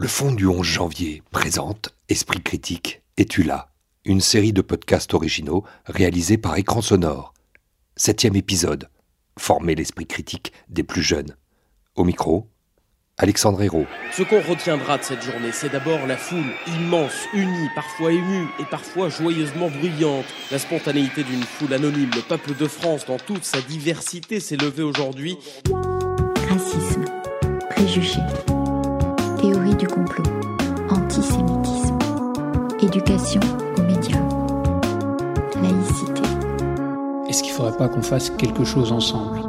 Le Fond du 11 janvier présente Esprit critique, es-tu là Une série de podcasts originaux réalisés par Écran Sonore. Septième épisode. Former l'esprit critique des plus jeunes. Au micro, Alexandre Hérault. Ce qu'on retiendra de cette journée, c'est d'abord la foule, immense, unie, parfois émue et parfois joyeusement bruyante. La spontanéité d'une foule anonyme, le peuple de France dans toute sa diversité s'est levé aujourd'hui. Racisme, préjugés, du complot, antisémitisme, éducation aux médias, laïcité. Est-ce qu'il ne faudrait pas qu'on fasse quelque chose ensemble?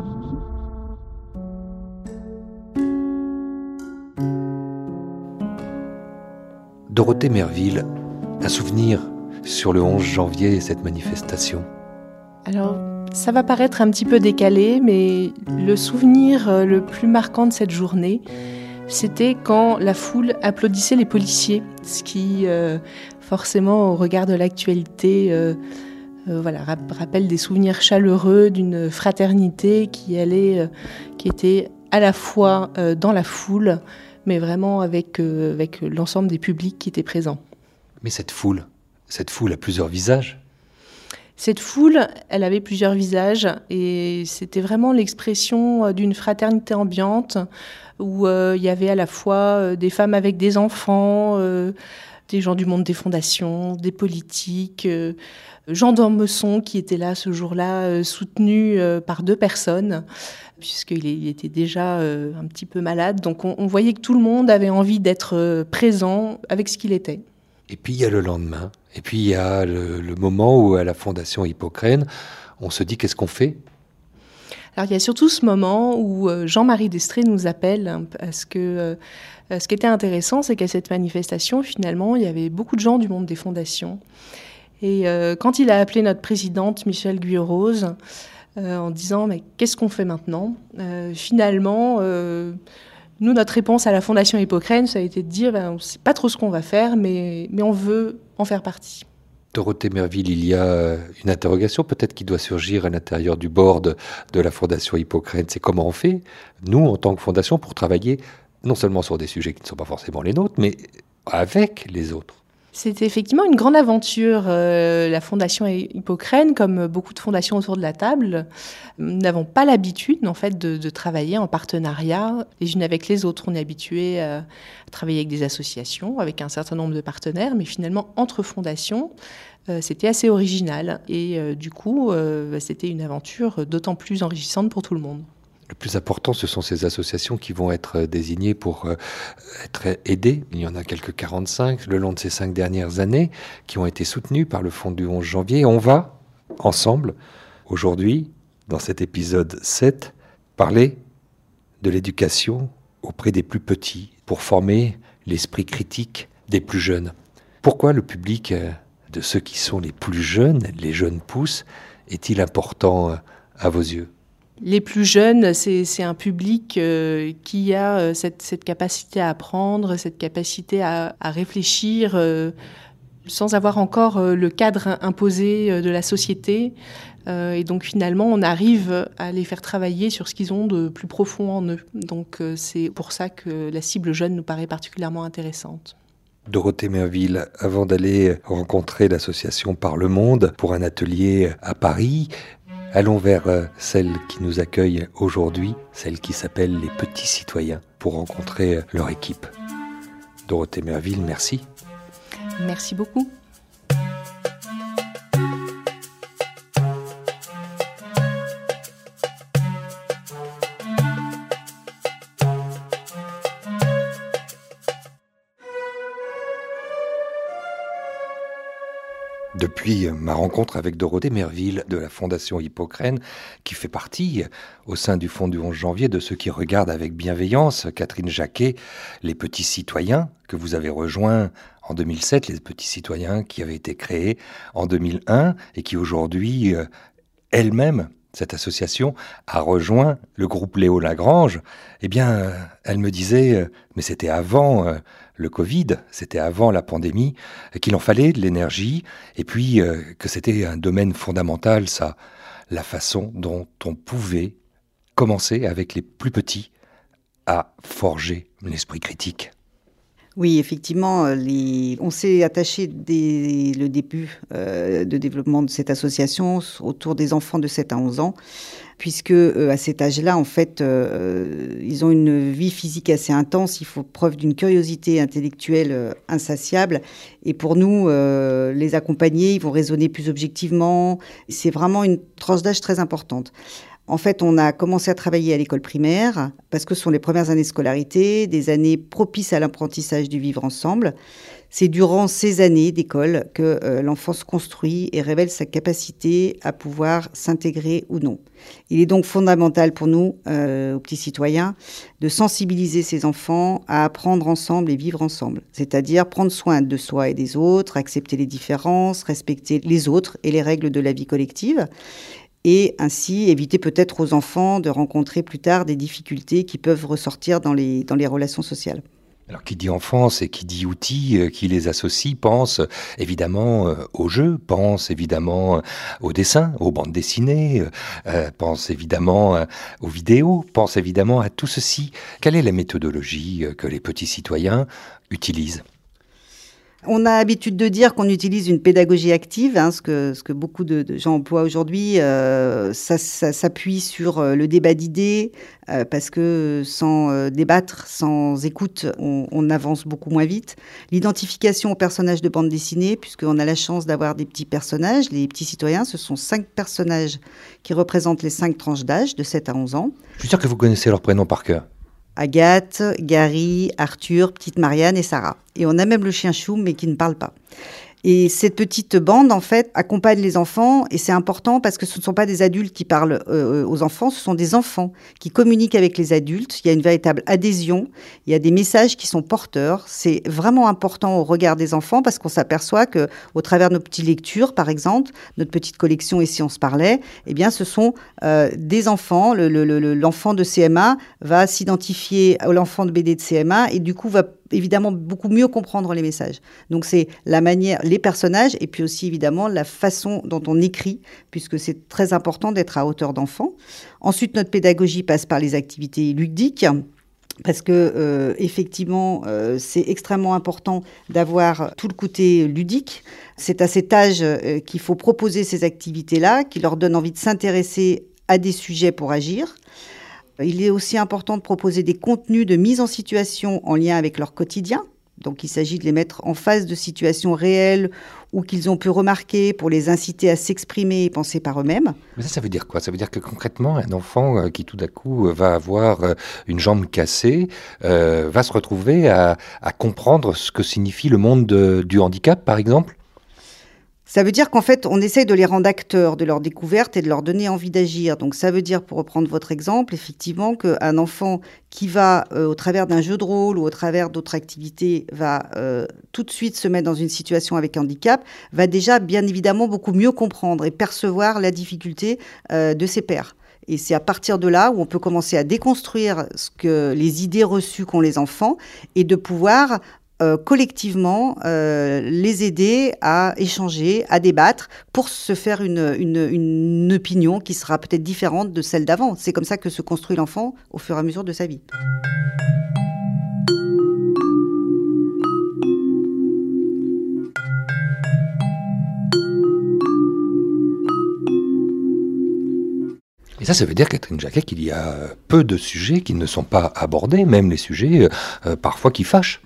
Dorothée Merville, un souvenir sur le 11 janvier et cette manifestation Alors, ça va paraître un petit peu décalé, mais le souvenir euh, le plus marquant de cette journée, c'était quand la foule applaudissait les policiers, ce qui, euh, forcément, au regard de l'actualité, euh, voilà, rappelle des souvenirs chaleureux d'une fraternité qui allait, qui était à la fois dans la foule, mais vraiment avec, euh, avec l'ensemble des publics qui étaient présents. Mais cette foule, cette foule a plusieurs visages cette foule, elle avait plusieurs visages et c'était vraiment l'expression euh, d'une fraternité ambiante où euh, il y avait à la fois des femmes avec des enfants, des gens du monde des fondations, des politiques, Jean d'Ormesson qui était là ce jour-là, soutenu par deux personnes puisqu'il était déjà euh, un petit peu malade. Donc on, voyait que tout le monde avait envie d'être euh, présent avec ce qu'il était. Et puis il y a le lendemain, et puis il y a le, moment où à la Fondation Hippocrène, on se dit qu'est-ce qu'on fait? Alors il y a surtout ce moment où euh, Jean-Marie Destré nous appelle, parce que ce qui était intéressant, c'est qu'à cette manifestation, finalement, il y avait beaucoup de gens du monde des fondations. Et quand il a appelé notre présidente, Michel Guyot-Rose, euh, en disant mais qu'est-ce qu'on fait maintenant? Euh, Finalement, euh, nous, notre réponse à la Fondation Hippocrène, ça a été de dire ben, on ne sait pas trop ce qu'on va faire, mais on veut en faire partie. Dorothée Merville, il y a une interrogation peut-être qui doit surgir à l'intérieur du board de la Fondation Hippocrène. C'est comment on fait, nous, en tant que fondation, pour travailler non seulement sur des sujets qui ne sont pas forcément les nôtres, mais avec les autres. C'était effectivement une grande aventure. Euh, la Fondation Hippocrène, comme beaucoup de fondations autour de la table, n'avons pas l'habitude en fait de, travailler en partenariat les unes avec les autres. On est habitué à travailler avec des associations, avec un certain nombre de partenaires, mais finalement entre fondations, euh, c'était assez original. Et euh, du coup, c'était une aventure d'autant plus enrichissante pour tout le monde. Le plus important, ce sont ces associations qui vont être euh, désignées pour euh, être aidées. Il y en a quelques 45 le long de ces cinq dernières années qui ont été soutenues par le Fonds du 11 janvier. On va, ensemble, aujourd'hui, dans cet épisode 7, parler de l'éducation auprès des plus petits pour former l'esprit critique des plus jeunes. Pourquoi le public euh, de ceux qui sont les plus jeunes, les jeunes pousses, est-il important à vos yeux? Les plus jeunes, c'est un public euh, qui a euh, cette, capacité à apprendre, cette capacité à, réfléchir euh, sans avoir encore le cadre imposé de la société. et donc finalement, on arrive à les faire travailler sur ce qu'ils ont de plus profond en eux. Donc c'est pour ça que la cible jeune nous paraît particulièrement intéressante. Dorothée Merville, avant d'aller rencontrer l'association Par le Monde pour un atelier à Paris, Allons vers euh, celle qui nous accueille aujourd'hui, celle qui s'appelle les petits citoyens, pour rencontrer euh, leur équipe. Dorothée Merville, merci. Merci beaucoup. Depuis ma rencontre avec Dorothée Merville de la Fondation Hippocrène, qui fait partie au sein du Fonds du 11 janvier de ceux qui regardent avec bienveillance Catherine Jacquet, les petits citoyens que vous avez rejoints en 2007, les petits citoyens qui avaient été créés en 2001 et qui aujourd'hui euh, elle-même cette association a rejoint le groupe Léo Lagrange, eh bien, euh, elle me disait, euh, mais c'était avant euh, le Covid, c'était avant la pandémie, qu'il en fallait de l'énergie, et puis que c'était un domaine fondamental, ça, la façon dont on pouvait commencer avec les plus petits à forger l'esprit critique. Oui, effectivement, les... on s'est attaché dès le début euh, de développement de cette association autour des enfants de 7 à 11 ans puisque euh, à cet âge-là, en fait, euh, ils ont une vie physique assez intense. Il faut preuve d'une curiosité intellectuelle euh, insatiable. Et pour nous, les accompagner, ils vont raisonner plus objectivement. C'est vraiment une tranche d'âge très importante. En fait, on a commencé à travailler à l'école primaire parce que ce sont les premières années de scolarité, des années propices à l'apprentissage du vivre ensemble. C'est durant ces années d'école que euh, l'enfant se construit et révèle sa capacité à pouvoir s'intégrer ou non. Il est donc fondamental pour nous, euh, aux petits citoyens, de sensibiliser ces enfants à apprendre ensemble et vivre ensemble, c'est-à-dire prendre soin de soi et des autres, accepter les différences, respecter les autres et les règles de la vie collective et ainsi éviter peut-être aux enfants de rencontrer plus tard des difficultés qui peuvent ressortir dans les, dans les relations sociales. Alors qui dit enfance et qui dit outils euh, qui les associe pense évidemment euh, au jeu, pense évidemment euh, au dessin, aux bandes dessinées, pense évidemment aux vidéos, pense évidemment à tout ceci. Quelle est la méthodologie que les petits citoyens utilisent? On a l'habitude de dire qu'on utilise une pédagogie active, hein, ce, que, ce que beaucoup de, gens emploient aujourd'hui. Euh, ça, s'appuie sur euh, le débat d'idées, euh, parce que sans débattre, sans écoute, on, avance beaucoup moins vite. L'identification aux personnages de bande dessinée, puisqu'on a la chance d'avoir des petits personnages. Les petits citoyens, ce sont cinq personnages qui représentent les cinq tranches d'âge, de 7 à 11 ans. Je suis sûr que vous connaissez leurs prénoms par cœur. Agathe, Gary, Arthur, petite Marianne et Sarah. Et on a même le chien chou, mais qui ne parle pas. Et cette petite bande, en fait, accompagne les enfants et c'est important parce que ce ne sont pas des adultes qui parlent euh, aux enfants, ce sont des enfants qui communiquent avec les adultes. Il y a une véritable adhésion, il y a des messages qui sont porteurs. C'est vraiment important au regard des enfants parce qu'on s'aperçoit que, au travers de nos petites lectures, par exemple, notre petite collection Et si on se parlait, eh bien, ce sont euh, des enfants. L'enfant de CMA va s'identifier à l'enfant de BD de CMA et du coup va évidemment beaucoup mieux comprendre les messages. Donc c'est la manière, les personnages et puis aussi évidemment la façon dont on écrit, puisque c'est très important d'être à hauteur d'enfant. Ensuite, notre pédagogie passe par les activités ludiques parce que euh, effectivement, euh, c'est extrêmement important d'avoir tout le côté ludique. C'est à cet âge euh, qu'il faut proposer ces activités-là, qui leur donnent envie de s'intéresser à des sujets pour agir. Il est aussi important de proposer des contenus de mise en situation en lien avec leur quotidien. Donc il s'agit de les mettre en face de situations réelles ou qu'ils ont pu remarquer pour les inciter à s'exprimer et penser par eux-mêmes. Mais ça, ça veut dire quoi? Ça veut dire que concrètement, un enfant euh, qui tout d'un coup euh, va avoir euh, une jambe cassée va se retrouver à, comprendre ce que signifie le monde du handicap, par exemple? Ça veut dire qu'en fait, on essaye de les rendre acteurs de leur découverte et de leur donner envie d'agir. Donc ça veut dire, pour reprendre votre exemple, effectivement, qu'un enfant qui va, euh, au travers d'un jeu de rôle ou au travers d'autres activités, va euh, tout de suite se mettre dans une situation avec handicap, va déjà, bien évidemment, beaucoup mieux comprendre et percevoir la difficulté euh, de ses pairs. Et c'est à partir de là où on peut commencer à déconstruire ce que les idées reçues qu'ont les enfants et de pouvoir euh, collectivement euh, les aider à échanger, à débattre pour se faire une, une opinion qui sera peut-être différente de celle d'avant. C'est comme ça que se construit l'enfant au fur et à mesure de sa vie. Et ça, ça veut dire, Catherine Jacquet, qu'il y a peu de sujets qui ne sont pas abordés, même les sujets euh, parfois qui fâchent.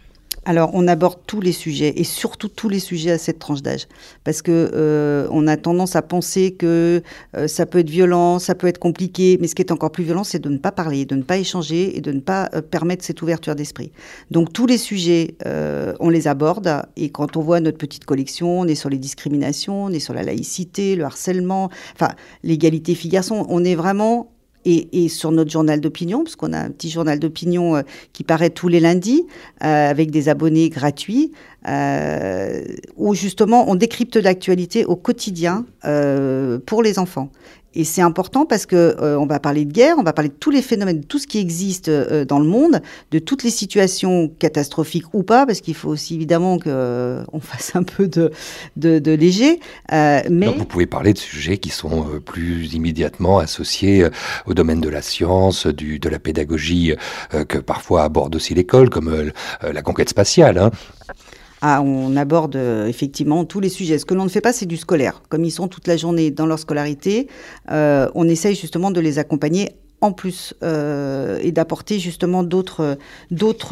Alors, on aborde tous les sujets et surtout tous les sujets à cette tranche d'âge, parce que euh, on a tendance à penser que euh, ça peut être violent, ça peut être compliqué, mais ce qui est encore plus violent, c'est de ne pas parler, de ne pas échanger et de ne pas euh, permettre cette ouverture d'esprit. Donc, tous les sujets, on les aborde et quand on voit notre petite collection, on est sur les discriminations, on est sur la laïcité, le harcèlement, enfin l'égalité filles-garçons, on est vraiment et, sur notre journal d'opinion, parce qu'on a un petit journal d'opinion euh, qui paraît tous les lundis, euh, avec des abonnés gratuits, euh, où justement on décrypte l'actualité au quotidien pour les enfants. Et c'est important parce que euh, on va parler de guerre, on va parler de tous les phénomènes, de tout ce qui existe euh, dans le monde, de toutes les situations catastrophiques ou pas, parce qu'il faut aussi évidemment qu'on euh, fasse un peu de, léger. mais vous pouvez parler de sujets qui sont plus immédiatement associés au domaine de la science, de la pédagogie, que parfois aborde aussi l'école, comme la conquête spatiale. Hein. Ah, on aborde euh, effectivement tous les sujets. Ce que l'on ne fait pas, c'est du scolaire. Comme ils sont toute la journée dans leur scolarité, euh, on essaye justement de les accompagner en plus euh, et d'apporter justement d'autres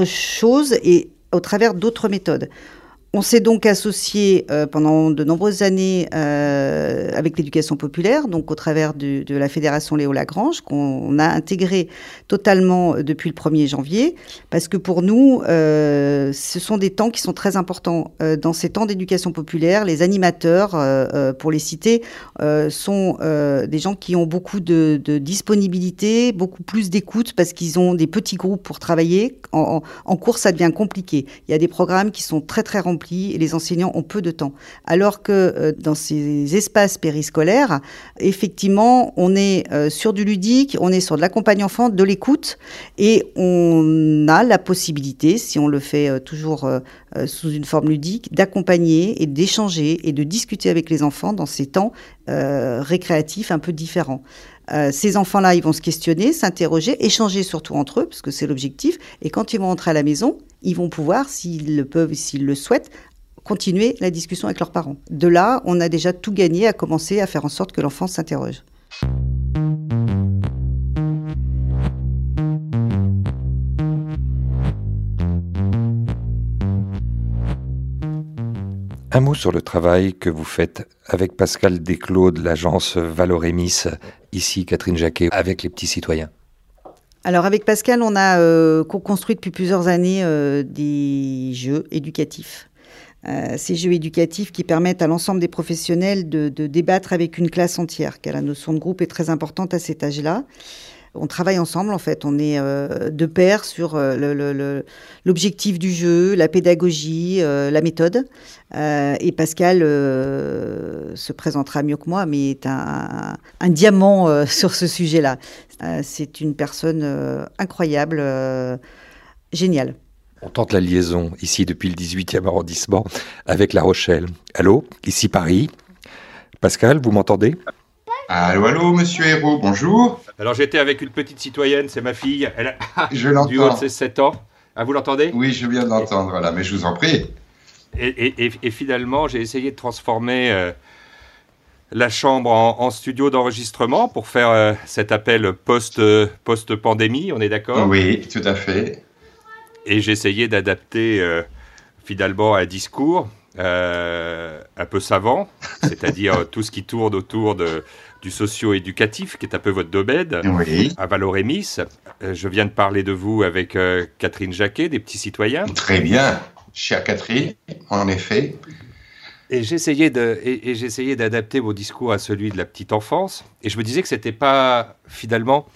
choses et au travers d'autres méthodes. On s'est donc associé euh, pendant de nombreuses années euh, avec l'éducation populaire, donc au travers de, la Fédération Léo Lagrange, qu'on a intégré totalement euh, depuis le 1er janvier, parce que pour nous, ce sont des temps qui sont très importants. dans ces temps d'éducation populaire, les animateurs, pour les citer, sont des gens qui ont beaucoup de, disponibilité, beaucoup plus d'écoute, parce qu'ils ont des petits groupes pour travailler. En, en cours, ça devient compliqué. Il y a des programmes qui sont très très remplis et les enseignants ont peu de temps. Alors que euh, dans ces espaces périscolaires, effectivement, on est euh, sur du ludique, on est sur de l'accompagnement enfant, de l'écoute, et on a la possibilité, si on le fait euh, toujours sous une forme ludique, d'accompagner et d'échanger et de discuter avec les enfants dans ces temps récréatifs un peu différents. Ces enfants-là, ils vont se questionner, s'interroger, échanger surtout entre eux, parce que c'est l'objectif. Et quand ils vont rentrer à la maison, ils vont pouvoir, s'ils le peuvent, s'ils le souhaitent, continuer la discussion avec leurs parents. De là, on a déjà tout gagné à commencer à faire en sorte que l'enfant s'interroge. Un mot sur le travail que vous faites avec Pascal Desclos de l'agence Valorémis, ici Catherine Jacquet, avec les petits citoyens. Alors avec Pascal, on a euh, construit depuis plusieurs années euh, des jeux éducatifs. Euh, ces jeux éducatifs qui permettent à l'ensemble des professionnels de, débattre avec une classe entière, car la notion de groupe est très importante à cet âge-là. On travaille ensemble, en fait, on est de pair sur l'objectif du jeu, la pédagogie, la méthode. et Pascal se présentera mieux que moi, mais est un diamant sur ce sujet-là. Euh, c'est une personne euh, incroyable, euh, géniale. On tente la liaison ici depuis le 18e arrondissement avec La Rochelle. Allô, ici Paris. Pascal, vous m'entendez? Allô, allô, monsieur Hérault, bonjour. Alors j'étais avec une petite citoyenne, c'est ma fille. Elle a je l'entends. Du haut de ses 7 ans. Ah, vous l'entendez? Oui, je viens de l'entendre, là, mais je vous en prie. Et, finalement, j'ai essayé de transformer la chambre en, studio d'enregistrement pour faire euh, cet appel post, post-pandémie, on est d'accord? Oui, tout à fait. Et j'essayais d'adapter euh, finalement un discours euh, un peu savant, c'est-à-dire tout ce qui tourne autour de, du socio-éducatif, qui est un peu votre domaine, oui. à Valorémis. je viens de parler de vous avec Catherine Jacquet, des petits citoyens. Très bien, chère Catherine, en effet. Et j'essayais de, et, j'essayais d'adapter vos discours à celui de la petite enfance. Et je me disais que c'était pas finalement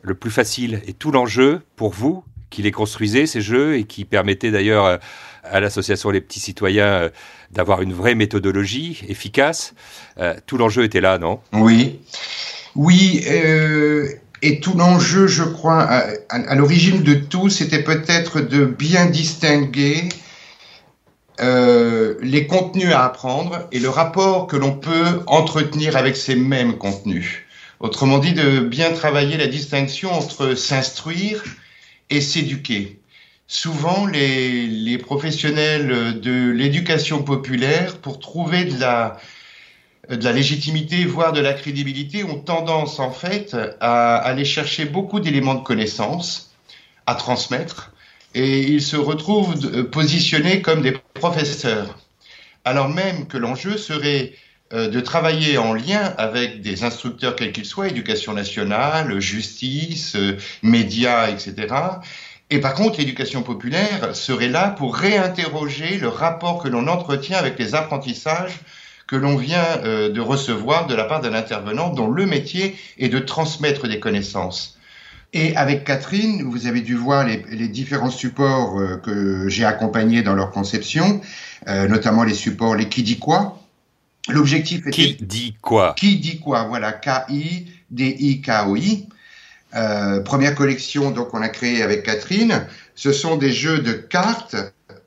le plus facile. Et tout l'enjeu pour vous, qui les construisez, ces jeux, et qui permettaient d'ailleurs euh, à l'association Les Petits Citoyens euh, d'avoir une vraie méthodologie efficace, euh, tout l'enjeu était là, non? Oui. Oui. Et tout l'enjeu, je crois, à l'origine de tout, c'était peut-être de bien distinguer euh, les contenus à apprendre et le rapport que l'on peut entretenir avec ces mêmes contenus. Autrement dit, de bien travailler la distinction entre s'instruire et s'éduquer. Souvent, les, professionnels de l'éducation populaire, pour trouver de la, légitimité, voire de la crédibilité, ont tendance en fait à aller chercher beaucoup d'éléments de connaissance à transmettre, et ils se retrouvent positionnés comme des professeurs, alors même que l'enjeu serait euh, de travailler en lien avec des instructeurs quels qu'ils soient, éducation nationale, justice, euh, médias, etc. Et par contre, l'éducation populaire serait là pour réinterroger le rapport que l'on entretient avec les apprentissages que l'on vient de recevoir de la part d'un intervenant dont le métier est de transmettre des connaissances. Et avec Catherine, vous avez dû voir les, les différents supports euh, que j'ai accompagnés dans leur conception, euh, notamment les supports Les Qui dit quoi L'objectif était... Qui dit quoi? Qui dit quoi? Voilà, K-I-D-I-K-O-I. Euh, première collection donc on a créé avec Catherine. Ce sont des jeux de cartes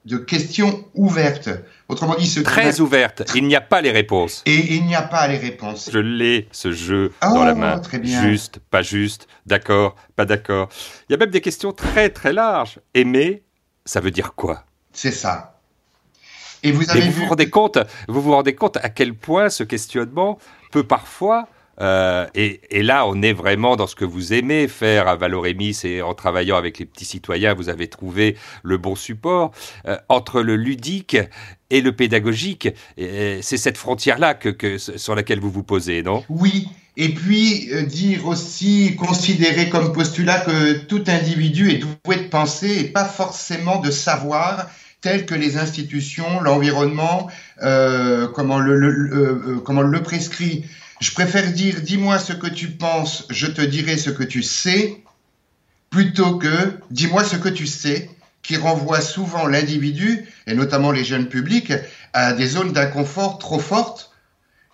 de questions ouvertes. Autrement dit, ce Très ouverte. Il n'y a pas les réponses. Et il n'y a pas les réponses. Je l'ai, ce jeu, dans la main. Très bien. Juste, pas juste, d'accord, pas d'accord. Il y a même des questions très très larges. Aimer, ça veut dire quoi? C'est ça. Et vous avez vous vu... vous rendez compte, vous vous rendez compte à quel point ce questionnement peut parfois euh, et, là, on est vraiment dans ce que vous aimez faire à Valorémis et en travaillant avec les petits citoyens, vous avez trouvé le bon support euh, entre le ludique et le pédagogique. C'est cette frontière-là que, sur laquelle vous vous posez, non? Oui. Et puis euh, dire aussi, considérer comme postulat que tout individu est doué de penser et pas forcément de savoir tels que les institutions, l'environnement, euh, comment, comment le prescrit. Je préfère dire dis-moi ce que tu penses, je te dirai ce que tu sais, plutôt que dis-moi ce que tu sais, qui renvoie souvent l'individu, et notamment les jeunes publics, à des zones d'inconfort trop fortes,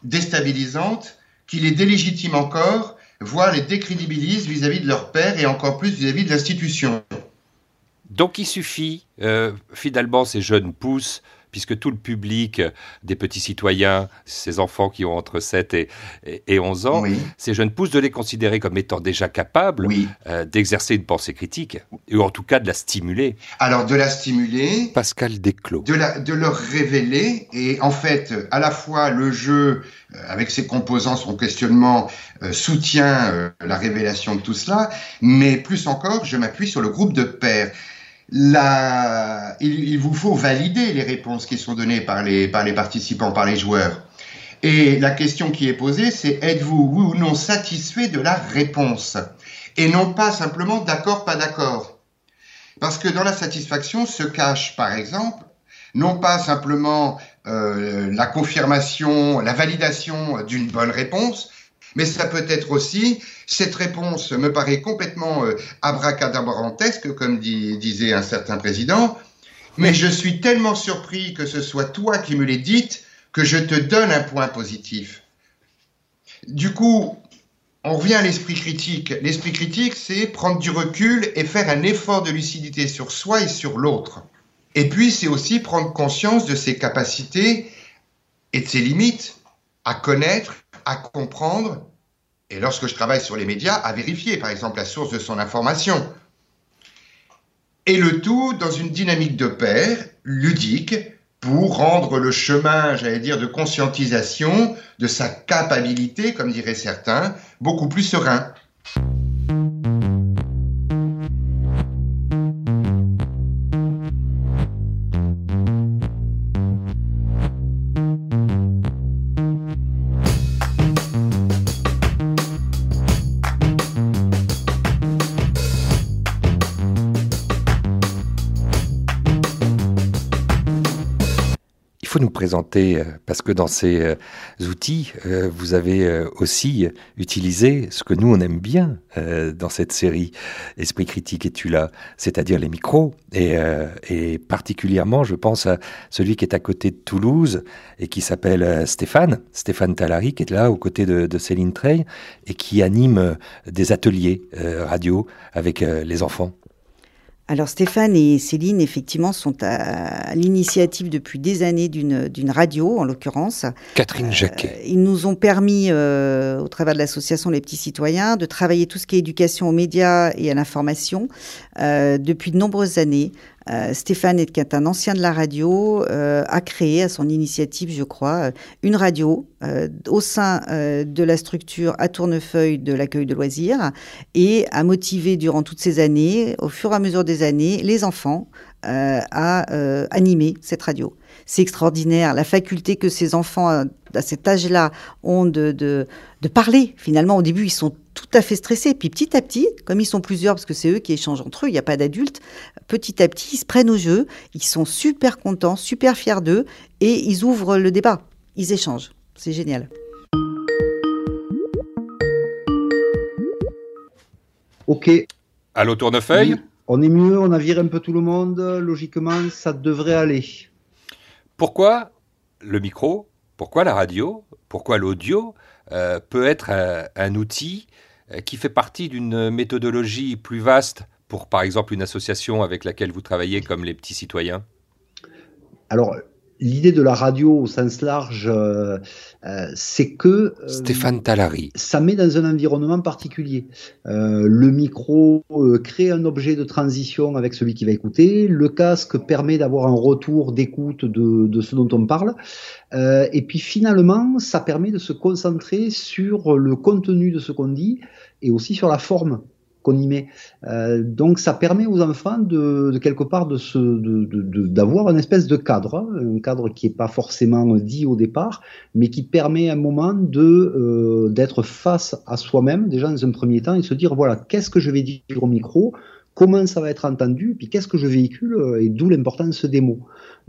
déstabilisantes, qui les délégitiment encore, voire les décrédibilisent vis-à-vis de leur père et encore plus vis-à-vis de l'institution. Donc il suffit, euh, finalement, ces jeunes pousses puisque tout le public des petits citoyens, ces enfants qui ont entre 7 et, et 11 ans, oui. ces jeunes pousses, de les considérer comme étant déjà capables oui. euh, d'exercer une pensée critique, ou en tout cas de la stimuler. Alors de la stimuler, Pascal Desclos. De, la, de leur révéler, et en fait, à la fois le jeu, euh, avec ses composants, son questionnement, euh, soutient la révélation de tout cela, mais plus encore, je m'appuie sur le groupe de pères il, vous faut valider les réponses qui sont données par les, par les participants, par les joueurs. Et la question qui est posée, c'est êtes-vous oui ou non satisfait de la réponse? Et non pas simplement d'accord, pas d'accord. Parce que dans la satisfaction se cache, par exemple, non pas simplement euh, la confirmation, la validation d'une bonne réponse, mais ça peut être aussi, cette réponse me paraît complètement euh, abracadabrantesque, comme disait un certain président, mais je suis tellement surpris que ce soit toi qui me l'aies dite que je te donne un point positif. Du coup, on revient à l'esprit critique. L'esprit critique, c'est prendre du recul et faire un effort de lucidité sur soi et sur l'autre. Et puis, c'est aussi prendre conscience de ses capacités et de ses limites à connaître à comprendre, et lorsque je travaille sur les médias, à vérifier, par exemple, la source de son information. Et le tout dans une dynamique de pair, ludique, pour rendre le chemin, j'allais dire, de conscientisation de sa capacité, comme diraient certains, beaucoup plus serein. Présenter, parce que dans ces outils, vous avez aussi utilisé ce que nous, on aime bien dans cette série Esprit critique et tu là, c'est-à-dire les micros. Et, particulièrement, je pense à celui qui est à côté de Toulouse et qui s'appelle Stéphane, Stéphane Talari, qui est là aux côtés de Céline Trey et qui anime des ateliers radio avec les enfants. Alors Stéphane et Céline, effectivement, sont à, l'initiative depuis des années d'une radio, en l'occurrence. Catherine Jacquet. Euh, ils nous ont permis, euh, au travers de l'association Les Petits Citoyens, de travailler tout ce qui est éducation aux médias et à l'information euh, depuis de nombreuses années. Euh, Stéphane, qui est un ancien de la radio, euh, a créé à son initiative, je crois, une radio euh, au sein de la structure à tournefeuille de l'accueil de loisirs et a motivé durant toutes ces années, au fur et à mesure des années, les enfants à animer cette radio. C'est extraordinaire, la faculté que ces enfants à cet âge-là ont de, de, parler. Finalement, au début, ils sont tout à fait stressés. Puis petit à petit, comme ils sont plusieurs, parce que c'est eux qui échangent entre eux, il n'y a pas d'adultes, petit à petit, ils se prennent au jeu, ils sont super contents, super fiers d'eux, et ils ouvrent le débat, ils échangent. C'est génial. Ok. Allô, Tournefeuille oui, On est mieux, on a viré un peu tout le monde. Logiquement, ça devrait aller. Pourquoi le micro? Pourquoi la radio, pourquoi l'audio? Euh, peut être un, outil euh, qui fait partie d'une méthodologie plus vaste pour, par exemple, une association avec laquelle vous travaillez comme les petits citoyens? Alors, l'idée de la radio au sens large, euh, euh, c'est que euh, Stéphane Talari, ça met dans un environnement particulier. le micro crée un objet de transition avec celui qui va écouter. Le casque permet d'avoir un retour d'écoute de, de, ce dont on parle. et puis finalement, ça permet de se concentrer sur le contenu de ce qu'on dit et aussi sur la forme qu'on y met. Euh, donc ça permet aux enfants de, quelque part de d'avoir de, un espèce de cadre, hein, un cadre qui n'est pas forcément dit au départ, mais qui permet à un moment de euh, d'être face à soi-même déjà dans un premier temps et se dire voilà qu'est-ce que je vais dire au micro, comment ça va être entendu, puis qu'est-ce que je véhicule? Et d'où l'importance des mots.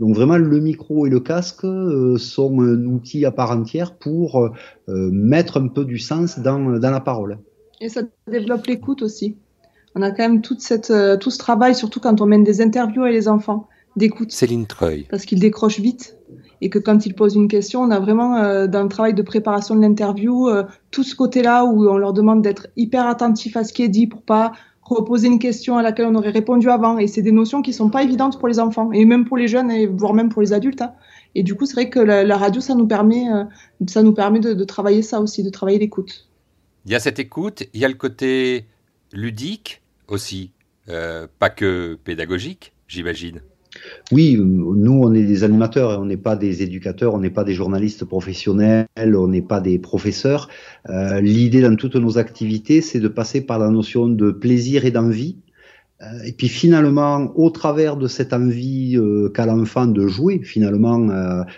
Donc vraiment le micro et le casque euh, sont un outil à part entière pour mettre un peu du sens dans, dans la parole. Et ça développe l'écoute aussi. On a quand même toute cette, euh, tout ce travail, surtout quand on mène des interviews avec les enfants, d'écoute. Céline Treuil. Parce qu'ils décrochent vite. Et que quand ils posent une question, on a vraiment, euh, dans le travail de préparation de l'interview, euh, tout ce côté-là où on leur demande d'être hyper attentif à ce qui est dit pour pas reposer une question à laquelle on aurait répondu avant. Et c'est des notions qui sont pas évidentes pour les enfants, et même pour les jeunes, et voire même pour les adultes. Hein. Et du coup, c'est vrai que la, radio, ça nous permet, ça nous permet de travailler ça aussi, de travailler l'écoute. Il y a cette écoute, il y a le côté ludique aussi, euh, pas que pédagogique, j'imagine. Oui, nous, on est des animateurs, on n'est pas des éducateurs, on n'est pas des journalistes professionnels, on n'est pas des professeurs. Euh, l'idée dans toutes nos activités, c'est de passer par la notion de plaisir et d'envie. Euh, et puis finalement, au travers de cette envie qu'a l'enfant de jouer finalement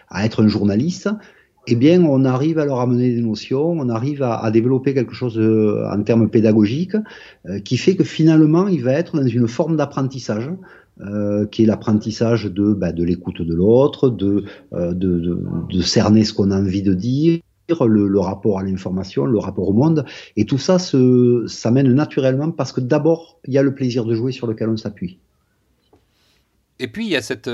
à être un journaliste, eh bien, on arrive à leur amener des notions, on arrive à, développer quelque chose euh, en termes pédagogiques euh, qui fait que finalement, il va être dans une forme d'apprentissage. Euh, qui est l'apprentissage de, bah, de l'écoute de l'autre, de, de, cerner ce qu'on a envie de dire, le, rapport à l'information, le rapport au monde, et tout ça s'amène naturellement parce que d'abord, il y a le plaisir de jouer sur lequel on s'appuie. Et puis, il y a cette,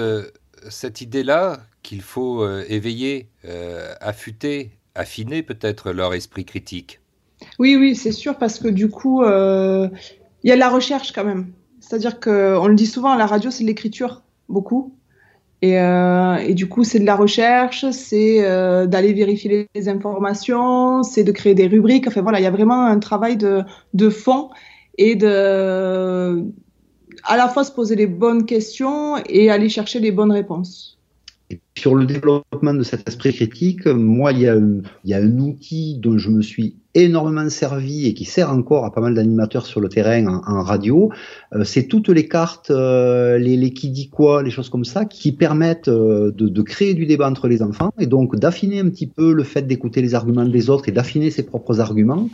cette idée-là qu'il faut euh, éveiller, euh, affûter, affiner peut-être leur esprit critique. Oui, oui, c'est sûr, parce que du coup, euh, il y a la recherche quand même. C'est-à-dire qu'on le dit souvent, la radio, c'est de l'écriture, beaucoup. Et, et, du coup, c'est de la recherche, c'est d'aller vérifier les informations, c'est de créer des rubriques. Enfin voilà, il y a vraiment un travail de, de fond et de à la fois se poser les bonnes questions et aller chercher les bonnes réponses. Sur le développement de cet esprit critique, moi, il y, a un, outil dont je me suis énormément servi et qui sert encore à pas mal d'animateurs sur le terrain en, radio. Euh, c'est toutes les cartes, euh, les, qui dit quoi, les choses comme ça, qui permettent euh, de, créer du débat entre les enfants et donc d'affiner un petit peu le fait d'écouter les arguments des autres et d'affiner ses propres arguments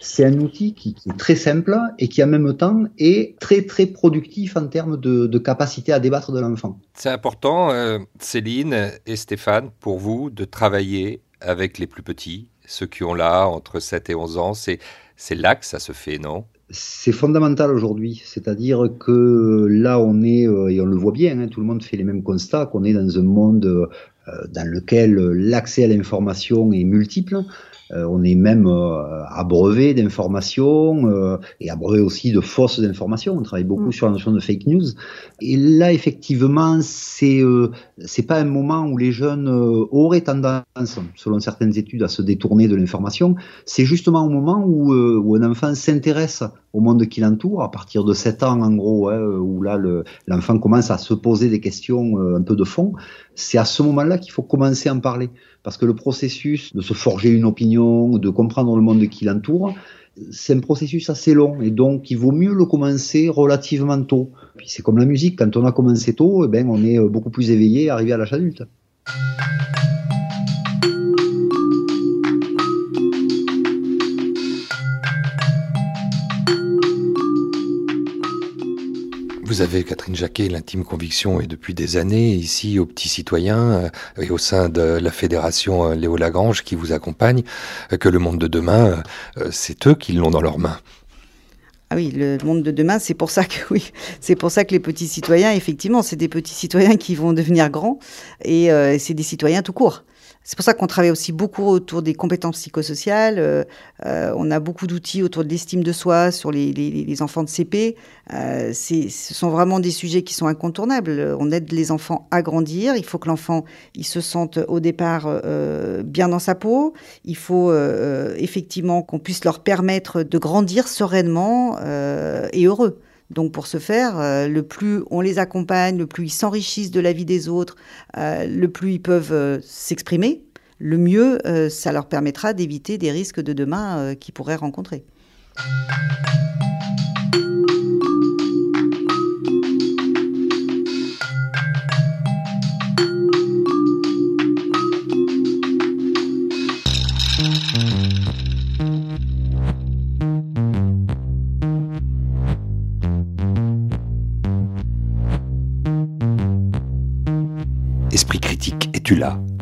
c'est un outil qui, est très simple et qui en même temps est très très productif en termes de, capacité à débattre de l'enfant. C'est important, euh, Céline et Stéphane, pour vous de travailler avec les plus petits, ceux qui ont là entre 7 et 11 ans. C'est, c'est là que ça se fait, non? C'est fondamental aujourd'hui, c'est-à-dire que là on est, euh, et on le voit bien, hein, tout le monde fait les mêmes constats, qu'on est dans un monde euh, dans lequel l'accès à l'information est multiple, on est même euh, abreuvé d'informations euh, et abreuvé aussi de fausses informations. On travaille beaucoup mm. sur la notion de fake news. Et là, effectivement, c'est c'est pas un moment où les jeunes auraient tendance, selon certaines études, à se détourner de l'information. C'est justement au moment où, où un enfant s'intéresse au monde qui l'entoure, à partir de 7 ans en gros, hein, où là l'enfant commence à se poser des questions un peu de fond. C'est à ce moment-là qu'il faut commencer à en parler parce que le processus de se forger une opinion, de comprendre le monde qui l'entoure, c'est un processus assez long et donc il vaut mieux le commencer relativement tôt. Puis c'est comme la musique, quand on a commencé tôt, eh ben on est beaucoup plus éveillé arrivé à l'âge adulte. Vous avez, Catherine Jacquet, l'intime conviction, et depuis des années, ici, aux petits citoyens, euh, et au sein de la fédération euh, Léo Lagrange qui vous accompagne, euh, que le monde de demain, c'est eux qui l'ont dans leurs mains. Ah oui, le monde de demain, c'est pour ça que oui, c'est pour ça que les petits citoyens, effectivement, c'est des petits citoyens qui vont devenir grands et c'est des citoyens tout court C'est pour ça qu'on travaille aussi beaucoup autour des compétences psychosociales. Euh, euh, on a beaucoup d'outils autour de l'estime de soi sur les, les, les enfants de CP. Euh, ce sont vraiment des sujets qui sont incontournables. On aide les enfants à grandir. Il faut que l'enfant il se sente au départ euh, bien dans sa peau. Il faut euh, effectivement qu'on puisse leur permettre de grandir sereinement et heureux. Donc pour ce faire, euh, le plus on les accompagne, le plus ils s'enrichissent de la vie des autres, euh, le plus ils peuvent euh, s'exprimer, le mieux ça leur permettra d'éviter des risques de demain qu'ils pourraient rencontrer.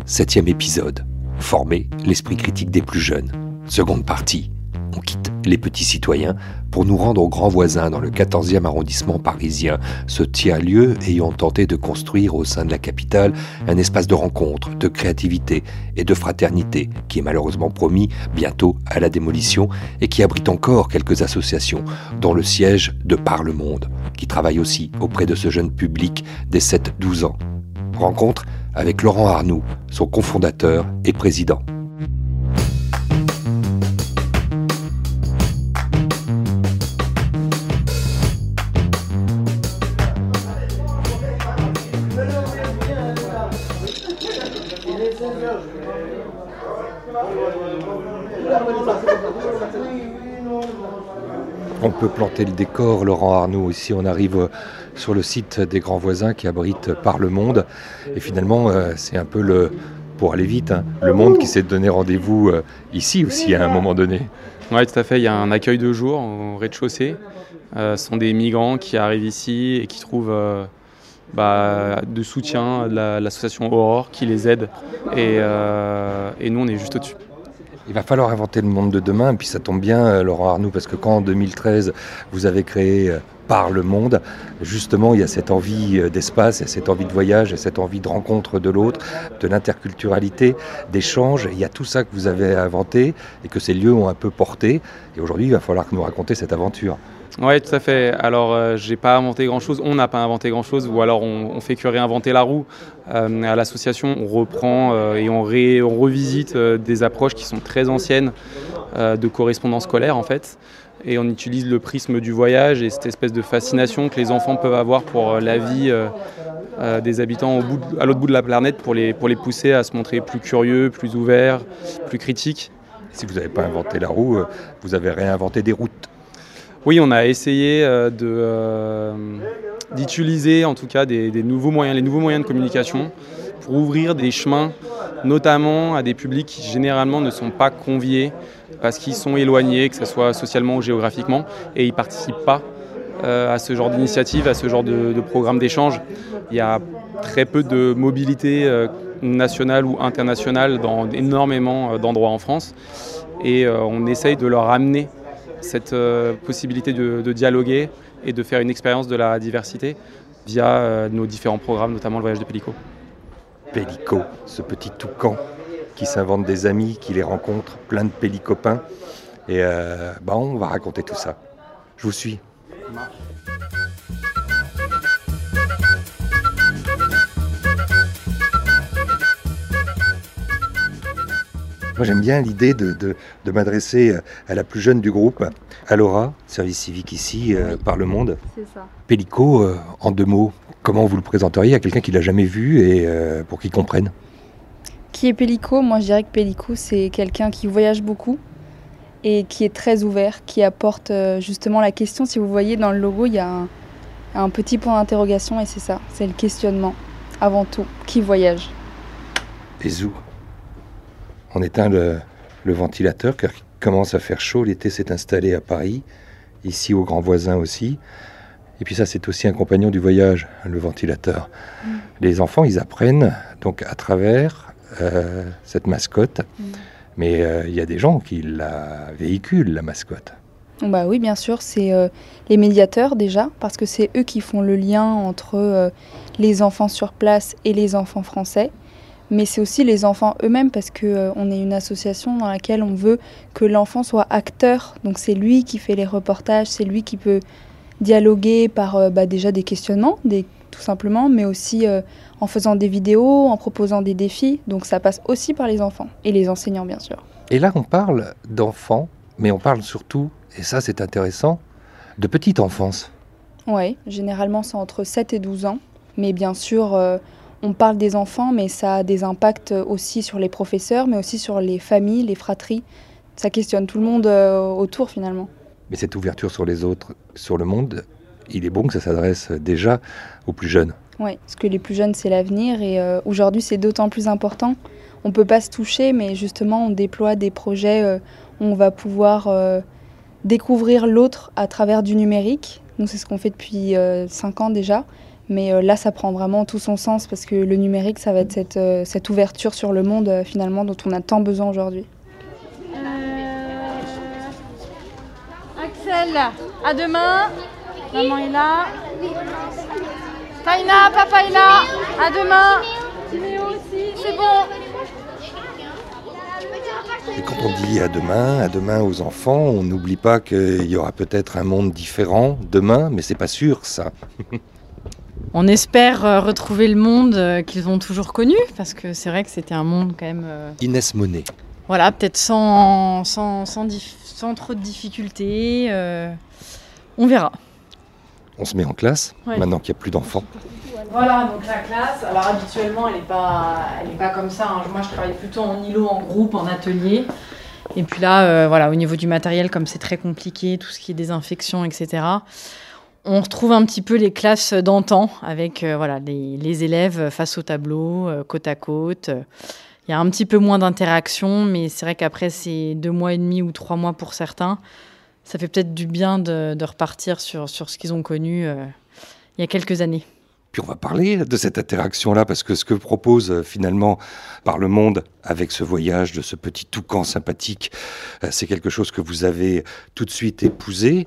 Septième épisode. Former l'esprit critique des plus jeunes. Seconde partie. On quitte les petits citoyens pour nous rendre aux grands voisins dans le 14e arrondissement parisien, ce tiers-lieu ayant tenté de construire au sein de la capitale un espace de rencontre, de créativité et de fraternité qui est malheureusement promis bientôt à la démolition et qui abrite encore quelques associations, dont le siège de Par le Monde, qui travaille aussi auprès de ce jeune public des 7-12 ans. Rencontre avec Laurent Arnoux, son cofondateur et président. On peut planter le décor, Laurent Arnoux. Ici, on arrive sur le site des grands voisins qui abrite Par le Monde. Et finalement, euh, c'est un peu le, pour aller vite, hein, le monde qui s'est donné rendez-vous euh, ici aussi à un moment donné. Oui, tout à fait. Il y a un accueil de jour au rez-de-chaussée. Euh, ce sont des migrants qui arrivent ici et qui trouvent bah, de soutien de l'association Aurore qui les aide. Et nous, on est juste au-dessus. Il va falloir inventer le monde de demain, puis ça tombe bien, euh, Laurent Arnoux, parce que quand en 2013, vous avez créé euh, Par le Monde, justement, il y a cette envie euh, d'espace, et cette envie de voyage, et cette envie de rencontre de l'autre, de l'interculturalité, d'échange. Il y a tout ça que vous avez inventé, et que ces lieux ont un peu porté. Et aujourd'hui, il va falloir que nous raconter cette aventure. Oui, tout à fait. Alors, euh, j'ai pas inventé grand-chose, on n'a pas inventé grand-chose, ou alors on, on, fait que réinventer la roue. Euh, à l'association, on reprend euh, et on, revisite euh, des approches qui sont très anciennes de correspondance scolaire, en fait. Et on utilise le prisme du voyage et cette espèce de fascination que les enfants peuvent avoir pour la vie des habitants à l'autre bout de la planète pour les, pour les pousser à se montrer plus curieux, plus ouverts, plus critiques. Si vous n'avez pas inventé la roue, vous avez réinventé des routes. Oui, on a essayé euh, euh, d'utiliser en tout cas des, nouveaux moyens, les nouveaux moyens de communication pour ouvrir des chemins, notamment à des publics qui généralement ne sont pas conviés parce qu'ils sont éloignés, que ce soit socialement ou géographiquement, et ils ne participent pas euh, à ce genre d'initiative, à ce genre de, programme d'échange. Il y a très peu de mobilité nationale ou internationale dans énormément d'endroits en France, et on essaye de leur amener cette euh, possibilité de, dialoguer et de faire une expérience de la diversité via euh, nos différents programmes, notamment le voyage de Pélico. Pélico, ce petit toucan qui s'invente des amis, qui les rencontre, plein de pélicopains. Et euh, bah on va raconter tout ça. Je vous suis. Moi, j'aime bien l'idée de, de, de m'adresser à la plus jeune du groupe, à Laura, service civique ici, euh, par le monde. C'est ça. Pélico, euh, en deux mots, comment vous le présenteriez à quelqu'un qui l'a jamais vu et euh, pour qu'il comprenne? Qui est Pélico? Moi, je dirais que Pélico, c'est quelqu'un qui voyage beaucoup et qui est très ouvert, qui apporte euh, justement la question. Si vous voyez dans le logo, il y a un, un petit point d'interrogation et c'est ça, c'est le questionnement avant tout. Qui voyage? Et Zou on éteint le, le, ventilateur car il commence à faire chaud. L'été s'est installé à Paris, ici au grand voisin aussi. Et puis ça, c'est aussi un compagnon du voyage, le ventilateur. Mmh. Les enfants, ils apprennent donc à travers euh, cette mascotte. Mmh. Mais il euh, y a des gens qui la véhiculent, la mascotte. Bah oui, bien sûr, c'est euh, les médiateurs déjà, parce que c'est eux qui font le lien entre les enfants sur place et les enfants français. Mais c'est aussi les enfants eux-mêmes parce que on est une association dans laquelle on veut que l'enfant soit acteur. Donc c'est lui qui fait les reportages, c'est lui qui peut dialoguer par bah, déjà des questionnements, des, tout simplement, mais aussi en faisant des vidéos, en proposant des défis. Donc ça passe aussi par les enfants et les enseignants bien sûr. Et là on parle d'enfants, mais on parle surtout, et ça c'est intéressant, de petite enfance. Oui, généralement c'est entre 7 et 12 ans. Mais bien sûr, euh, on parle des enfants, mais ça a des impacts aussi sur les professeurs, mais aussi sur les familles, les fratries. Ça questionne tout le monde euh, autour finalement. Mais cette ouverture sur les autres, sur le monde, il est bon que ça s'adresse déjà aux plus jeunes. Oui, parce que les plus jeunes, c'est l'avenir et euh, aujourd'hui, c'est d'autant plus important. On ne peut pas se toucher, mais justement, on déploie des projets où on va pouvoir découvrir l'autre à travers du numérique. Nous, c'est ce qu'on fait depuis 5 ans déjà. Mais euh, là, ça prend vraiment tout son sens parce que le numérique, ça va être cette, euh, cette ouverture sur le monde euh, finalement dont on a tant besoin aujourd'hui. Axel, à demain. Maman est là. Taina, papa est là. À demain. Léo aussi, c'est bon. Et quand on dit à demain, à demain aux enfants, on n'oublie pas qu'il y aura peut-être un monde différent demain, mais c'est pas sûr ça. On espère euh, retrouver le monde euh, qu'ils ont toujours connu, parce que c'est vrai que c'était un monde quand même. Euh, Inès Monet. Voilà, peut-être sans, sans, sans, trop de difficultés. on verra. On se met en classe, maintenant qu'il n'y a plus d'enfants. Voilà, donc la classe, alors habituellement, elle n'est pas, pas comme ça. Hein. Moi, je travaille plutôt en îlot, en groupe, en atelier. Et puis là, voilà, au niveau du matériel, comme c'est très compliqué, tout ce qui est désinfection, etc on retrouve un petit peu les classes d'antan avec euh, voilà, les, élèves face au tableau, euh, côte à côte. Il y a un petit peu moins d'interaction, mais c'est vrai qu'après ces deux mois et demi ou trois mois pour certains, ça fait peut-être du bien de, repartir sur, sur ce qu'ils ont connu euh, il y a quelques années. Puis on va parler de cette interaction-là, parce que ce que propose finalement par le monde avec ce voyage de ce petit toucan sympathique, c'est quelque chose que vous avez tout de suite épousé.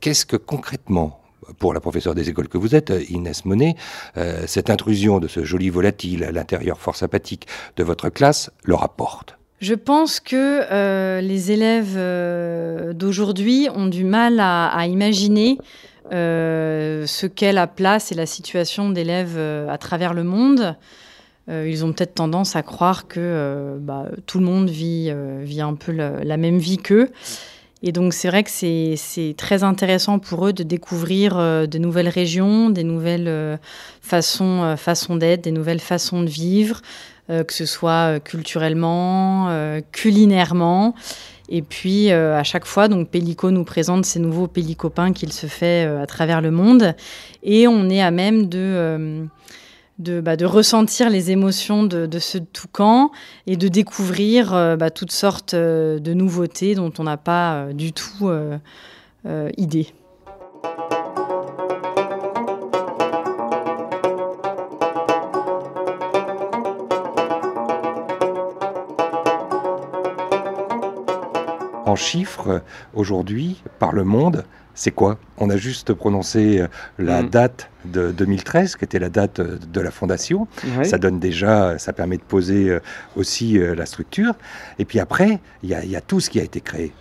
Qu'est-ce que concrètement pour la professeure des écoles que vous êtes, Inès Monet, euh, cette intrusion de ce joli volatile à l'intérieur fort sympathique de votre classe leur apporte je pense que euh, les élèves euh, d'aujourd'hui ont du mal à, imaginer ce qu'est la place et la situation d'élèves à travers le monde. ils ont peut-être tendance à croire que bah, tout le monde vit, vit un peu la même vie qu'eux. Et donc c'est vrai que c'est très intéressant pour eux de découvrir euh, de nouvelles régions, des nouvelles euh, façons, euh, façons d'être, des nouvelles façons de vivre, que ce soit culturellement, culinairement. Et puis à chaque fois, donc Pellico nous présente ses nouveaux pellicopins qu'il se fait à travers le monde. Et on est à même de de, bah, de ressentir les émotions de, de, ce toucan et de découvrir euh, bah, toutes sortes euh, de nouveautés dont on n'a pas euh, du tout idée. En chiffres, aujourd'hui, par le monde, c'est quoi? On a juste prononcé euh, la mm. date de 2013, qui était la date euh, de la fondation. Ça donne déjà, ça permet de poser euh, aussi la structure. Et puis après, il y, a tout ce qui a été créé.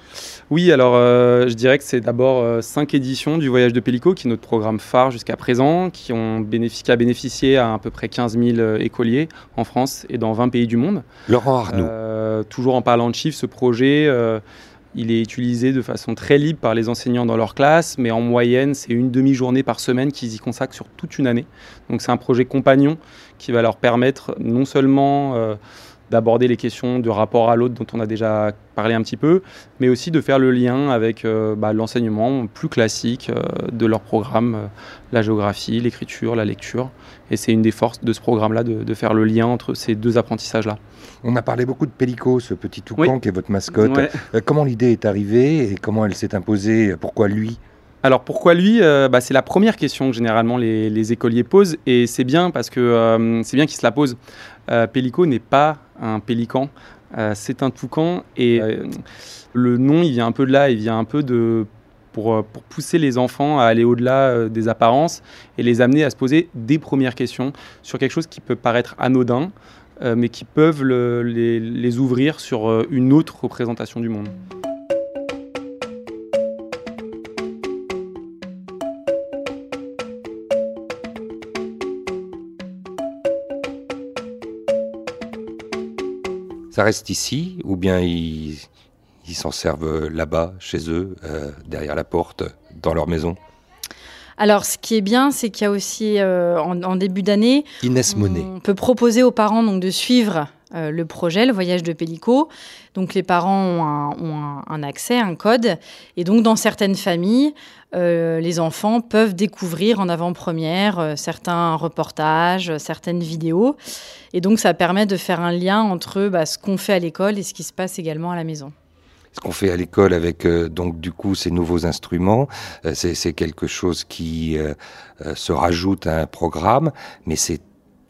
Oui, alors je dirais que c'est d'abord cinq éditions du Voyage de Pellico, qui est notre programme phare jusqu'à présent, qui, ont bénéficié, a bénéficié à à peu près 15 000 écoliers en France et dans 20 pays du monde. Laurent Arnaud. toujours en parlant de chiffres, ce projet il est utilisé de façon très libre par les enseignants dans leur classe, mais en moyenne, c'est une demi-journée par semaine qu'ils y consacrent sur toute une année. Donc c'est un projet compagnon qui va leur permettre non seulement euh, d'aborder les questions de rapport à l'autre dont on a déjà parlé un petit peu, mais aussi de faire le lien avec euh, bah, l'enseignement plus classique euh, de leur programme, la géographie, l'écriture, la lecture. Et c'est une des forces de ce programme-là de faire le lien entre ces deux apprentissages-là. On a parlé beaucoup de Pélico, ce petit toucan qui est votre mascotte. Euh, comment l'idée est arrivée et comment elle s'est imposée? Pourquoi lui? Alors pourquoi lui? Euh, bah, C'est la première question que généralement les, écoliers posent et c'est bien parce que euh, c'est bien qu'ils se la posent. Pélico n'est pas un pélican, c'est un toucan et le nom il vient un peu de là, il vient un peu de pour, pour, pousser les enfants à aller au-delà des apparences et les amener à se poser des premières questions sur quelque chose qui peut paraître anodin, mais qui peuvent les, les, ouvrir sur une autre représentation du monde. Ça reste ici ou bien ils s'en servent là-bas, chez eux, derrière la porte, dans leur maison? Alors, ce qui est bien, c'est qu'il y a aussi, euh, en, début d'année, Inès Monet. On peut proposer aux parents donc, de suivre euh, le projet, le voyage de Pellico. Donc, les parents ont un, accès, un code. Et donc, dans certaines familles, euh, les enfants peuvent découvrir en avant-première certains reportages, certaines vidéos. Et donc, ça permet de faire un lien entre bah, ce qu'on fait à l'école et ce qui se passe également à la maison ce qu'on fait à l'école avec euh, donc du coup ces nouveaux instruments, euh, c'est quelque chose qui euh, se rajoute à un programme, mais c'est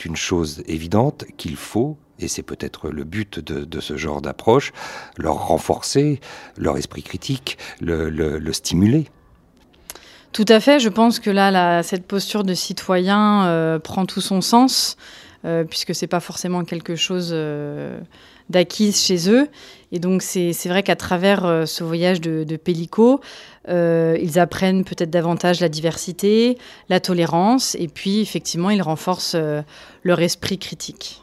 une chose évidente qu'il faut et c'est peut-être le but de, ce genre d'approche, leur renforcer leur esprit critique, le, stimuler. Tout à fait, je pense que là, cette posture de citoyen prend tout son sens, puisque c'est pas forcément quelque chose d'acquise chez eux. Et donc c'est vrai qu'à travers euh, ce voyage de, de Pellico, euh, ils apprennent peut-être davantage la diversité, la tolérance, et puis effectivement ils renforcent euh, leur esprit critique.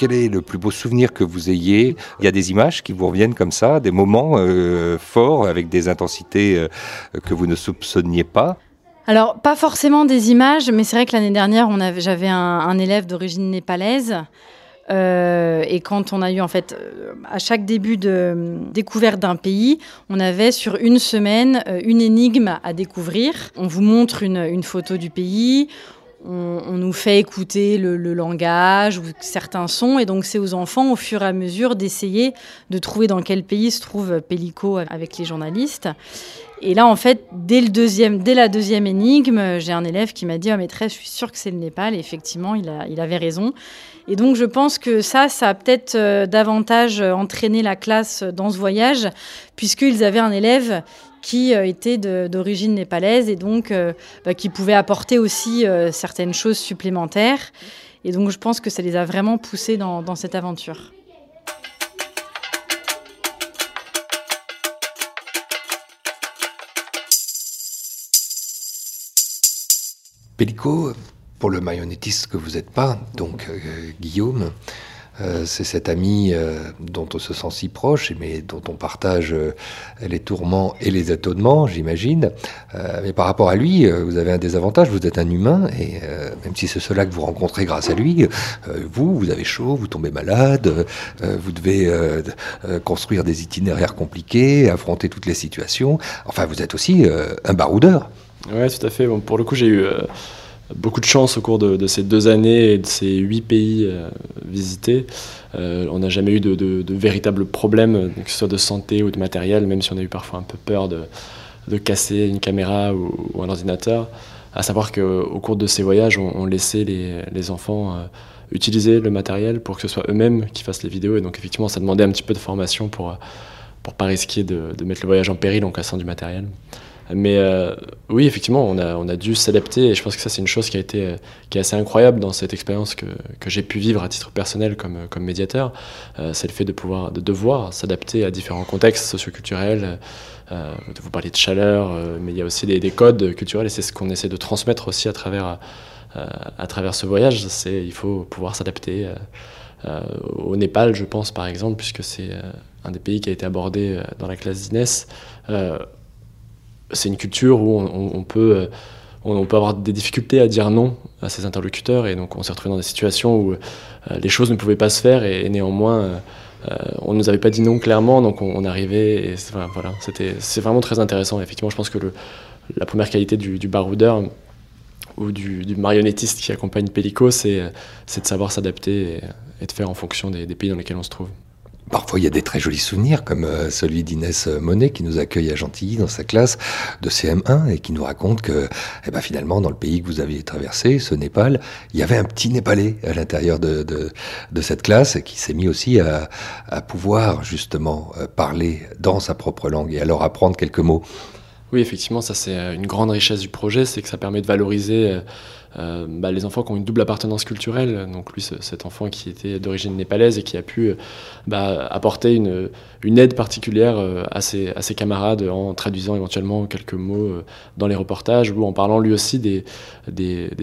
Quel est le plus beau souvenir que vous ayez? Il y a des images qui vous reviennent comme ça, des moments forts avec des intensités que vous ne soupçonniez pas? Alors, pas forcément des images, mais c'est vrai que l'année dernière, j'avais un, élève d'origine népalaise euh, et quand on a eu, en fait, euh, à chaque début de découverte d'un pays, on avait sur une semaine euh, une énigme à découvrir. On vous montre une, photo du pays. On, nous fait écouter le, langage ou certains sons, et donc c'est aux enfants, au fur et à mesure, d'essayer de trouver dans quel pays se trouve Pellico avec les journalistes. Et là, en fait, dès, le deuxième, dès la deuxième énigme, j'ai un élève qui m'a dit oh, maîtresse, je suis sûre que c'est le Népal. Et effectivement, il, a, il avait raison. Et donc, je pense que ça, ça a peut-être euh, davantage entraîné la classe dans ce voyage, puisqu'ils avaient un élève qui euh, était d'origine népalaise et donc bah, qui pouvait apporter aussi certaines choses supplémentaires. Et donc, je pense que ça les a vraiment poussés dans, cette aventure. Pellico, pour le marionnettiste que vous n'êtes pas, donc euh, Guillaume, euh, c'est cet ami euh, dont on se sent si proche, mais dont on partage les tourments et les étonnements, j'imagine. mais par rapport à lui, vous avez un désavantage, vous êtes un humain, et même si c'est cela que vous rencontrez grâce à lui, vous, vous avez chaud, vous tombez malade, vous devez construire des itinéraires compliqués, affronter toutes les situations. Enfin, vous êtes aussi un baroudeur. Ouais, tout à fait. Pour le coup, j'ai eu euh, beaucoup de chance au cours de, ces deux années et de ces huit pays euh, visités. Euh, on n'a jamais eu de, véritables problèmes, que ce soit de santé ou de matériel, même si on a eu parfois un peu peur de, casser une caméra ou, un ordinateur. À savoir qu'au cours de ces voyages, on, laissait les, les enfants utiliser le matériel pour que ce soit eux-mêmes qui fassent les vidéos. Et donc, effectivement, ça demandait un petit peu de formation pour pour pas risquer de, mettre le voyage en péril en cassant du matériel. Mais euh, oui, effectivement, on a, dû s'adapter et je pense que ça, c'est une chose qui, a été, qui est assez incroyable dans cette expérience que, j'ai pu vivre à titre personnel comme, médiateur. Euh, c'est le fait de pouvoir, de devoir s'adapter à différents contextes socioculturels. Euh, vous parlez de chaleur, euh, mais il y a aussi des, des codes culturels et c'est ce qu'on essaie de transmettre aussi à travers, à travers ce voyage. Il faut pouvoir s'adapter. au Népal, je pense par exemple, puisque c'est un des pays qui a été abordé dans la classe d'Inès c'est une culture où on, peut, euh, on, peut avoir des difficultés à dire non à ses interlocuteurs. Et donc on s'est retrouvé dans des situations où euh, les choses ne pouvaient pas se faire. Et, néanmoins euh, on ne nous avait pas dit non clairement. Donc on, arrivait et voilà, c'était c'est vraiment très intéressant. Effectivement je pense que la première qualité du, baroudeur ou du, marionnettiste qui accompagne Pellico c'est de savoir s'adapter et, de faire en fonction des pays dans lesquels on se trouve. Parfois, il y a des très jolis souvenirs, comme euh, celui d'Inès Monet, qui nous accueille à Gentilly dans sa classe de CM1 et qui nous raconte que, eh ben, finalement, dans le pays que vous aviez traversé, ce Népal, il y avait un petit Népalais à l'intérieur de, de, de, cette classe qui s'est mis aussi à, à pouvoir, justement, euh, parler dans sa propre langue et alors apprendre quelques mots. Oui, effectivement, ça c'est euh, une grande richesse du projet, c'est que ça permet de valoriser euh, bah, les enfants qui ont une double appartenance culturelle. Donc lui, cet enfant qui était d'origine népalaise et qui a pu bah, apporter une, aide particulière à ses, à, ses, camarades en traduisant éventuellement quelques mots dans les reportages ou en parlant lui aussi des,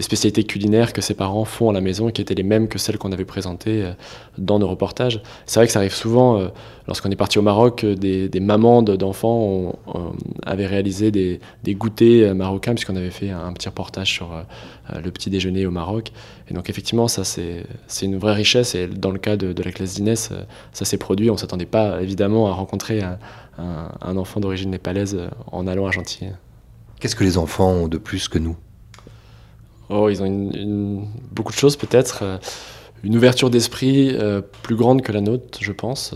spécialités culinaires que ses parents font à la maison qui étaient les mêmes que celles qu'on avait présentées dans nos reportages. C'est vrai que ça arrive souvent, lorsqu'on est parti au Maroc, des, mamans d'enfants avaient réalisé des, des goûters marocains puisqu'on avait fait un, petit reportage sur euh, le petit déjeuner au Maroc. Et donc effectivement, ça c'est une vraie richesse. Et dans le cas de, la classe d'Inès, euh, ça s'est produit. On ne s'attendait pas évidemment à rencontrer un, enfant d'origine népalaise euh, en allant à Gentilly. Qu'est-ce que les enfants ont de plus que nous? Oh, ils ont une, beaucoup de choses peut-être. Une ouverture d'esprit plus grande que la nôtre, je pense.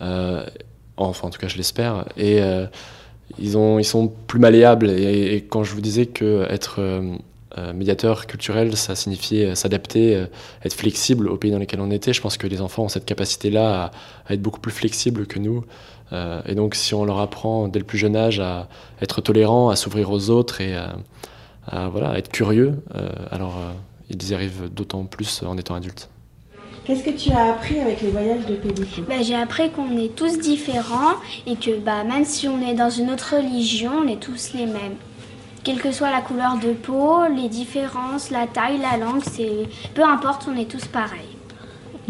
enfin, en tout cas, je l'espère. Et ils, ont, ils sont plus malléables. Et, et, quand je vous disais que être euh, médiateur culturel, ça signifiait euh, s'adapter, euh, être flexible au pays dans lequel on était. Je pense que les enfants ont cette capacité-là à, être beaucoup plus flexibles que nous. et donc, si on leur apprend dès le plus jeune âge à être tolérant, à s'ouvrir aux autres et à, voilà, être curieux, alors ils y arrivent d'autant plus en étant adultes. Qu'est-ce que tu as appris avec les voyages de Pédico bah, J'ai appris qu'on est tous différents et que bah, même si on est dans une autre religion, on est tous les mêmes quelle que soit la couleur de peau, les différences, la taille, la langue, c'est peu importe, on est tous pareils.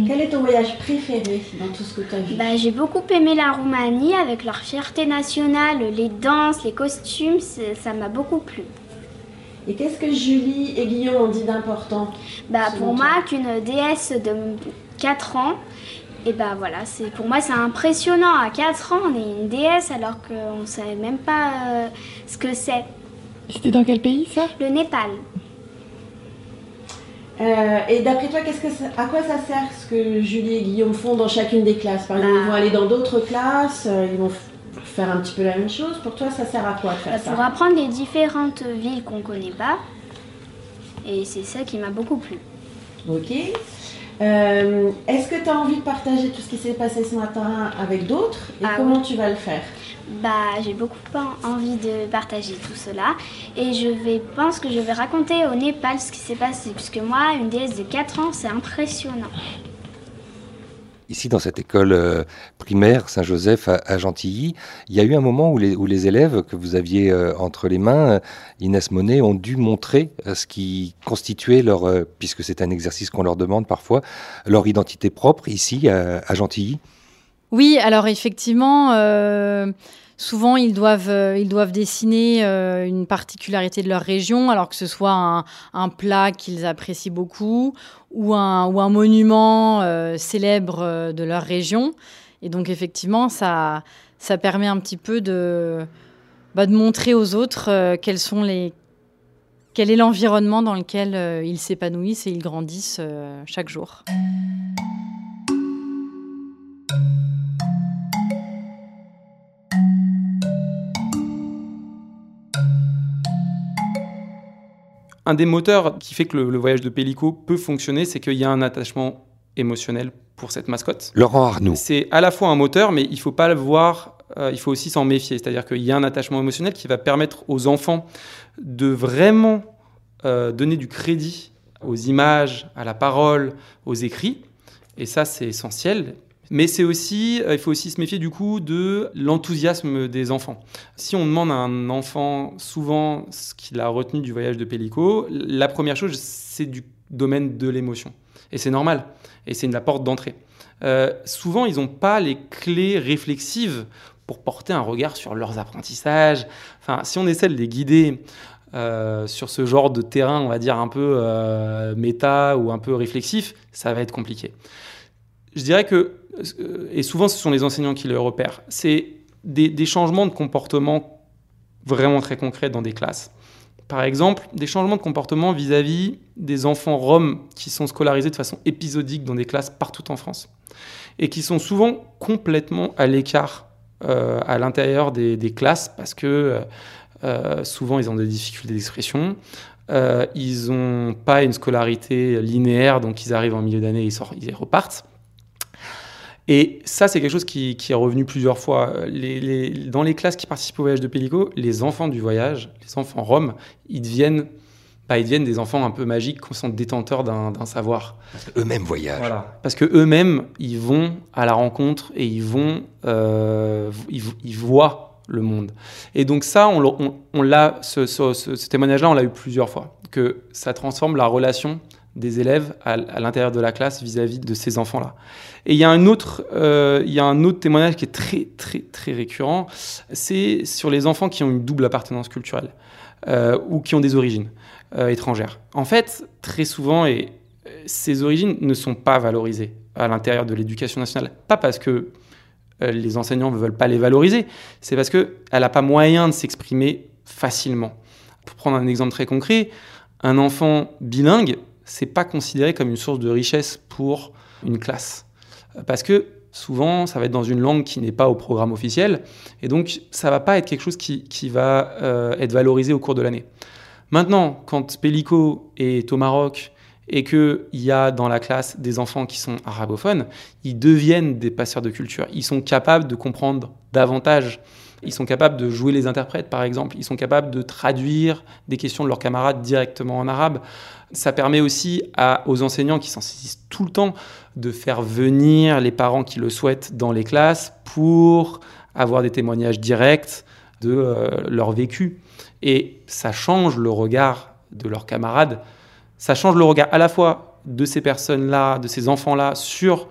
Quel est ton voyage préféré dans tout ce que tu as vu? Bah, J'ai beaucoup aimé la Roumanie avec leur fierté nationale, les danses, les costumes, ça m'a beaucoup plu. Et qu'est-ce que Julie et Guillaume ont dit d'important? Bah, Pour moi, qu'une déesse de 4 ans, et bah voilà, c'est pour moi c'est impressionnant. À 4 ans, on est une déesse alors qu'on ne savait même pas euh, ce que c'est. C'était dans quel pays ça? Le Népal. Euh, et d'après toi, qu'est-ce que à quoi ça sert ce que Julie et Guillaume font dans chacune des classes? Par exemple, ils vont bah. aller dans d'autres classes, euh, ils vont faire un petit peu la même chose. Pour toi, ça sert à quoi de faire bah, ça? Pour apprendre les différentes villes qu'on ne connaît pas. Et c'est ça qui m'a beaucoup plu. Ok. Euh, est-ce que tu as envie de partager tout ce qui s'est passé ce matin avec d'autres? Et ah comment tu vas le faire? Bah, j'ai beaucoup envie de partager tout cela et je vais, pense que je vais raconter au Népal ce qui s'est passé puisque moi, une déesse de 4 ans, c'est impressionnant. Ici, dans cette école euh, primaire Saint-Joseph à, Gentilly, il y a eu un moment où les, élèves que vous aviez euh, entre les mains, euh, Inès Monet, ont dû montrer ce qui constituait leur, puisque c'est un exercice qu'on leur demande parfois, leur identité propre ici à Gentilly. Oui, alors effectivement, euh, souvent ils doivent, euh, ils doivent dessiner euh, une particularité de leur région, alors que ce soit un, plat qu'ils apprécient beaucoup ou un, ou un monument célèbre de leur région. Et donc effectivement, ça, ça permet un petit peu de, bah, de montrer aux autres quels sont les, quel est l'environnement dans lequel ils s'épanouissent et ils grandissent chaque jour. Un des moteurs qui fait que le, voyage de Pélico peut fonctionner, c'est qu'il y a un attachement émotionnel pour cette mascotte. Laurent Arnoux. C'est à la fois un moteur, mais il faut pas le voir, euh, il faut aussi s'en méfier. C'est-à-dire qu'il y a un attachement émotionnel qui va permettre aux enfants de vraiment euh, donner du crédit aux images, à la parole, aux écrits. Et ça, c'est essentiel. Mais c'est aussi, euh, il faut aussi se méfier du coup de l'enthousiasme des enfants. Si on demande à un enfant souvent ce qu'il a retenu du voyage de Pellico, la première chose, c'est du domaine de l'émotion. Et c'est normal. Et c'est la porte d'entrée. Euh, souvent, ils n'ont pas les clés réflexives pour porter un regard sur leurs apprentissages. Enfin, si on essaie de les guider euh, sur ce genre de terrain, on va dire un peu méta ou un peu réflexif, ça va être compliqué. Je dirais que et souvent ce sont les enseignants qui le repèrent, c'est des, changements de comportement vraiment très concrets dans des classes. Par exemple, des changements de comportement vis-à-vis des enfants roms qui sont scolarisés de façon épisodique dans des classes partout en France et qui sont souvent complètement à l'écart euh, à l'intérieur des, classes parce que euh, euh, souvent ils ont des difficultés d'expression, ils n'ont pas une scolarité linéaire, donc ils arrivent en milieu d'année, ils, ils repartent. Et ça, c'est quelque chose qui, est revenu plusieurs fois. dans les classes qui participent au voyage de Pellico, les enfants du voyage, les enfants roms, ils deviennent bah, ils deviennent des enfants un peu magiques, qui sont détenteurs d'un savoir. Eux-mêmes voyagent. Voilà. Parce que eux-mêmes, ils vont à la rencontre et ils vont, euh, ils, ils, voient le monde. Et donc ça, on, on, on l'a, ce, ce, ce, témoignage-là, on l'a eu plusieurs fois, que ça transforme la relation des élèves à, l'intérieur de la classe vis-à-vis -vis de ces enfants-là. Et il y a un autre, euh, il y a un autre témoignage qui est très très très récurrent, c'est sur les enfants qui ont une double appartenance culturelle euh, ou qui ont des origines euh, étrangères. En fait, très souvent, ces origines ne sont pas valorisées à l'intérieur de l'éducation nationale, pas parce que les enseignants ne veulent pas les valoriser, c'est parce qu'elle n'a pas moyen de s'exprimer facilement. Pour prendre un exemple très concret, un enfant bilingue, c'est pas considéré comme une source de richesse pour une classe. Parce que souvent, ça va être dans une langue qui n'est pas au programme officiel, et donc ça va pas être quelque chose qui, qui va euh, être valorisé au cours de l'année. Maintenant, quand Pellico est au Maroc et qu'il y a dans la classe des enfants qui sont arabophones, ils deviennent des passeurs de culture. Ils sont capables de comprendre davantage. Ils sont capables de jouer les interprètes, par exemple. Ils sont capables de traduire des questions de leurs camarades directement en arabe. Ça permet aussi aux enseignants qui s'en saisissent tout le temps de faire venir les parents qui le souhaitent dans les classes pour avoir des témoignages directs de euh, leur vécu. Et ça change le regard de leurs camarades ça change le regard à la fois de ces personnes-là, de ces enfants-là, sur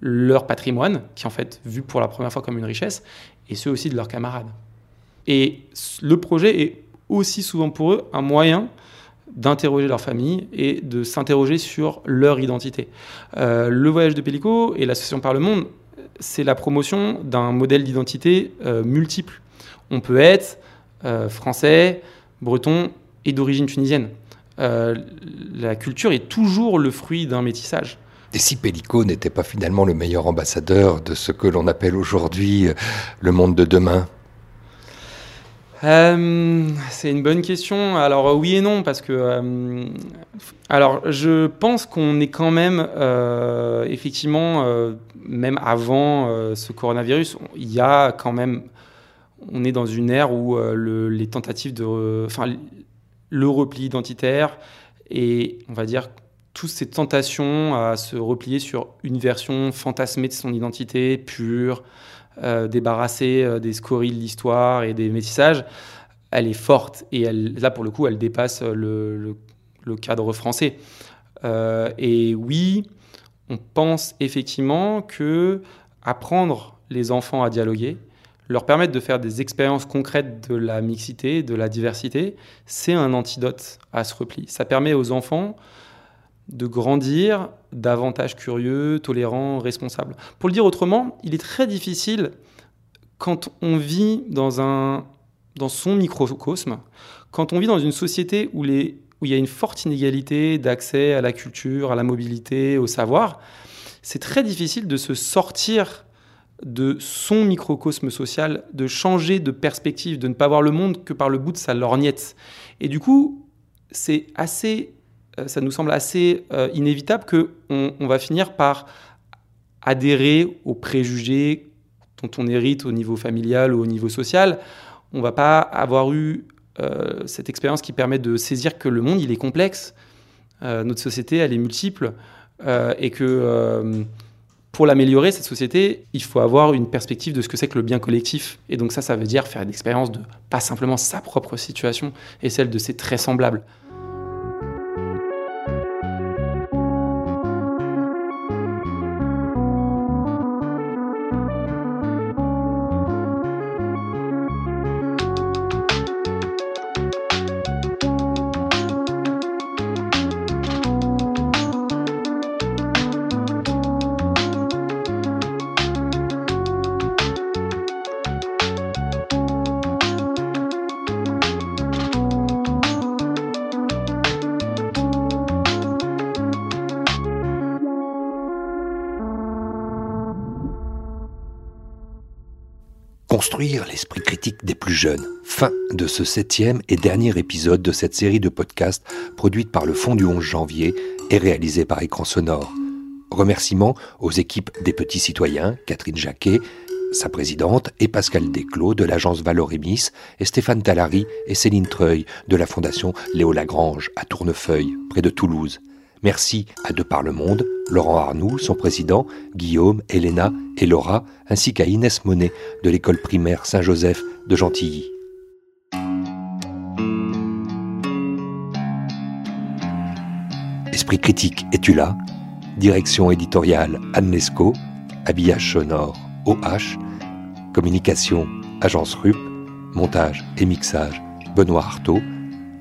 leur patrimoine, qui est en fait vu pour la première fois comme une richesse, et ceux aussi de leurs camarades. Et le projet est aussi souvent pour eux un moyen d'interroger leur famille et de s'interroger sur leur identité. Euh, le voyage de Pellico et l'association Par le Monde, c'est la promotion d'un modèle d'identité euh, multiple. On peut être euh, français, breton et d'origine tunisienne. La culture est toujours le fruit d'un métissage. Et si Pellico n'était pas finalement le meilleur ambassadeur de ce que l'on appelle aujourd'hui euh, le monde de demain? Euh, c'est une bonne question. Alors oui et non, parce que euh, alors je pense qu'on est quand même euh, effectivement même avant ce coronavirus, il y a quand même on est dans une ère où le, les tentatives de enfin le repli identitaire et on va dire toutes ces tentations à se replier sur une version fantasmée de son identité pure, euh, débarrassée euh, des scories de l'histoire et des métissages, elle est forte et là pour le coup elle dépasse le, le, cadre français. Euh, et oui, on pense effectivement que apprendre les enfants à dialoguer, leur permettre de faire des expériences concrètes de la mixité, de la diversité, c'est un antidote à ce repli. Ça permet aux enfants de grandir davantage curieux, tolérants, responsables. Pour le dire autrement, il est très difficile quand on vit dans, un, dans son microcosme, quand on vit dans une société où, les, où il y a une forte inégalité d'accès à la culture, à la mobilité, au savoir, c'est très difficile de se sortir de son microcosme social, de changer de perspective, de ne pas voir le monde que par le bout de sa lorgnette. Et du coup, c'est assez, ça nous semble assez euh, inévitable que on, on, va finir par adhérer aux préjugés dont on hérite au niveau familial ou au niveau social. On va pas avoir eu euh, cette expérience qui permet de saisir que le monde il est complexe, euh, notre société elle est multiple euh, et que pour l'améliorer, cette société, il faut avoir une perspective de ce que c'est que le bien collectif. Et donc ça, ça veut dire faire une expérience de pas simplement sa propre situation et celle de ses très semblables. L'esprit critique des plus jeunes. Fin de ce septième et dernier épisode de cette série de podcasts produite par le Fonds du 11 janvier et réalisée par Écran Sonore. Remerciements aux équipes des petits citoyens, Catherine Jacquet, sa présidente est Pascal Desclos de l'agence Valorémis et Stéphane Talary et Céline Treuil de la fondation Léo Lagrange à Tournefeuille, près de Toulouse. Merci à De Par le Monde, Laurent Arnoux, son président, Guillaume, Elena et Laura, ainsi qu'à Inès Monet de l'école primaire Saint-Joseph de Gentilly. Esprit critique, es-tu là? Direction éditoriale Anne Lescaut, habillage sonore OH, communication Agence RUP, montage et mixage Benoît Artaud,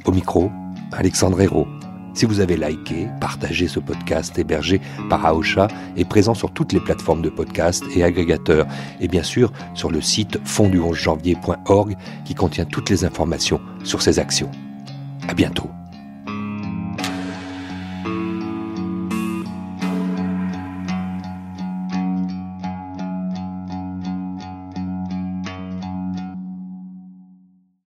au micro Alexandre Hérault. Si vous avez liké, partagé ce podcast hébergé par Aosha et présent sur toutes les plateformes de podcast et agrégateurs, et bien sûr sur le site fonddu11janvier.org qui contient toutes les informations sur ces actions. À bientôt.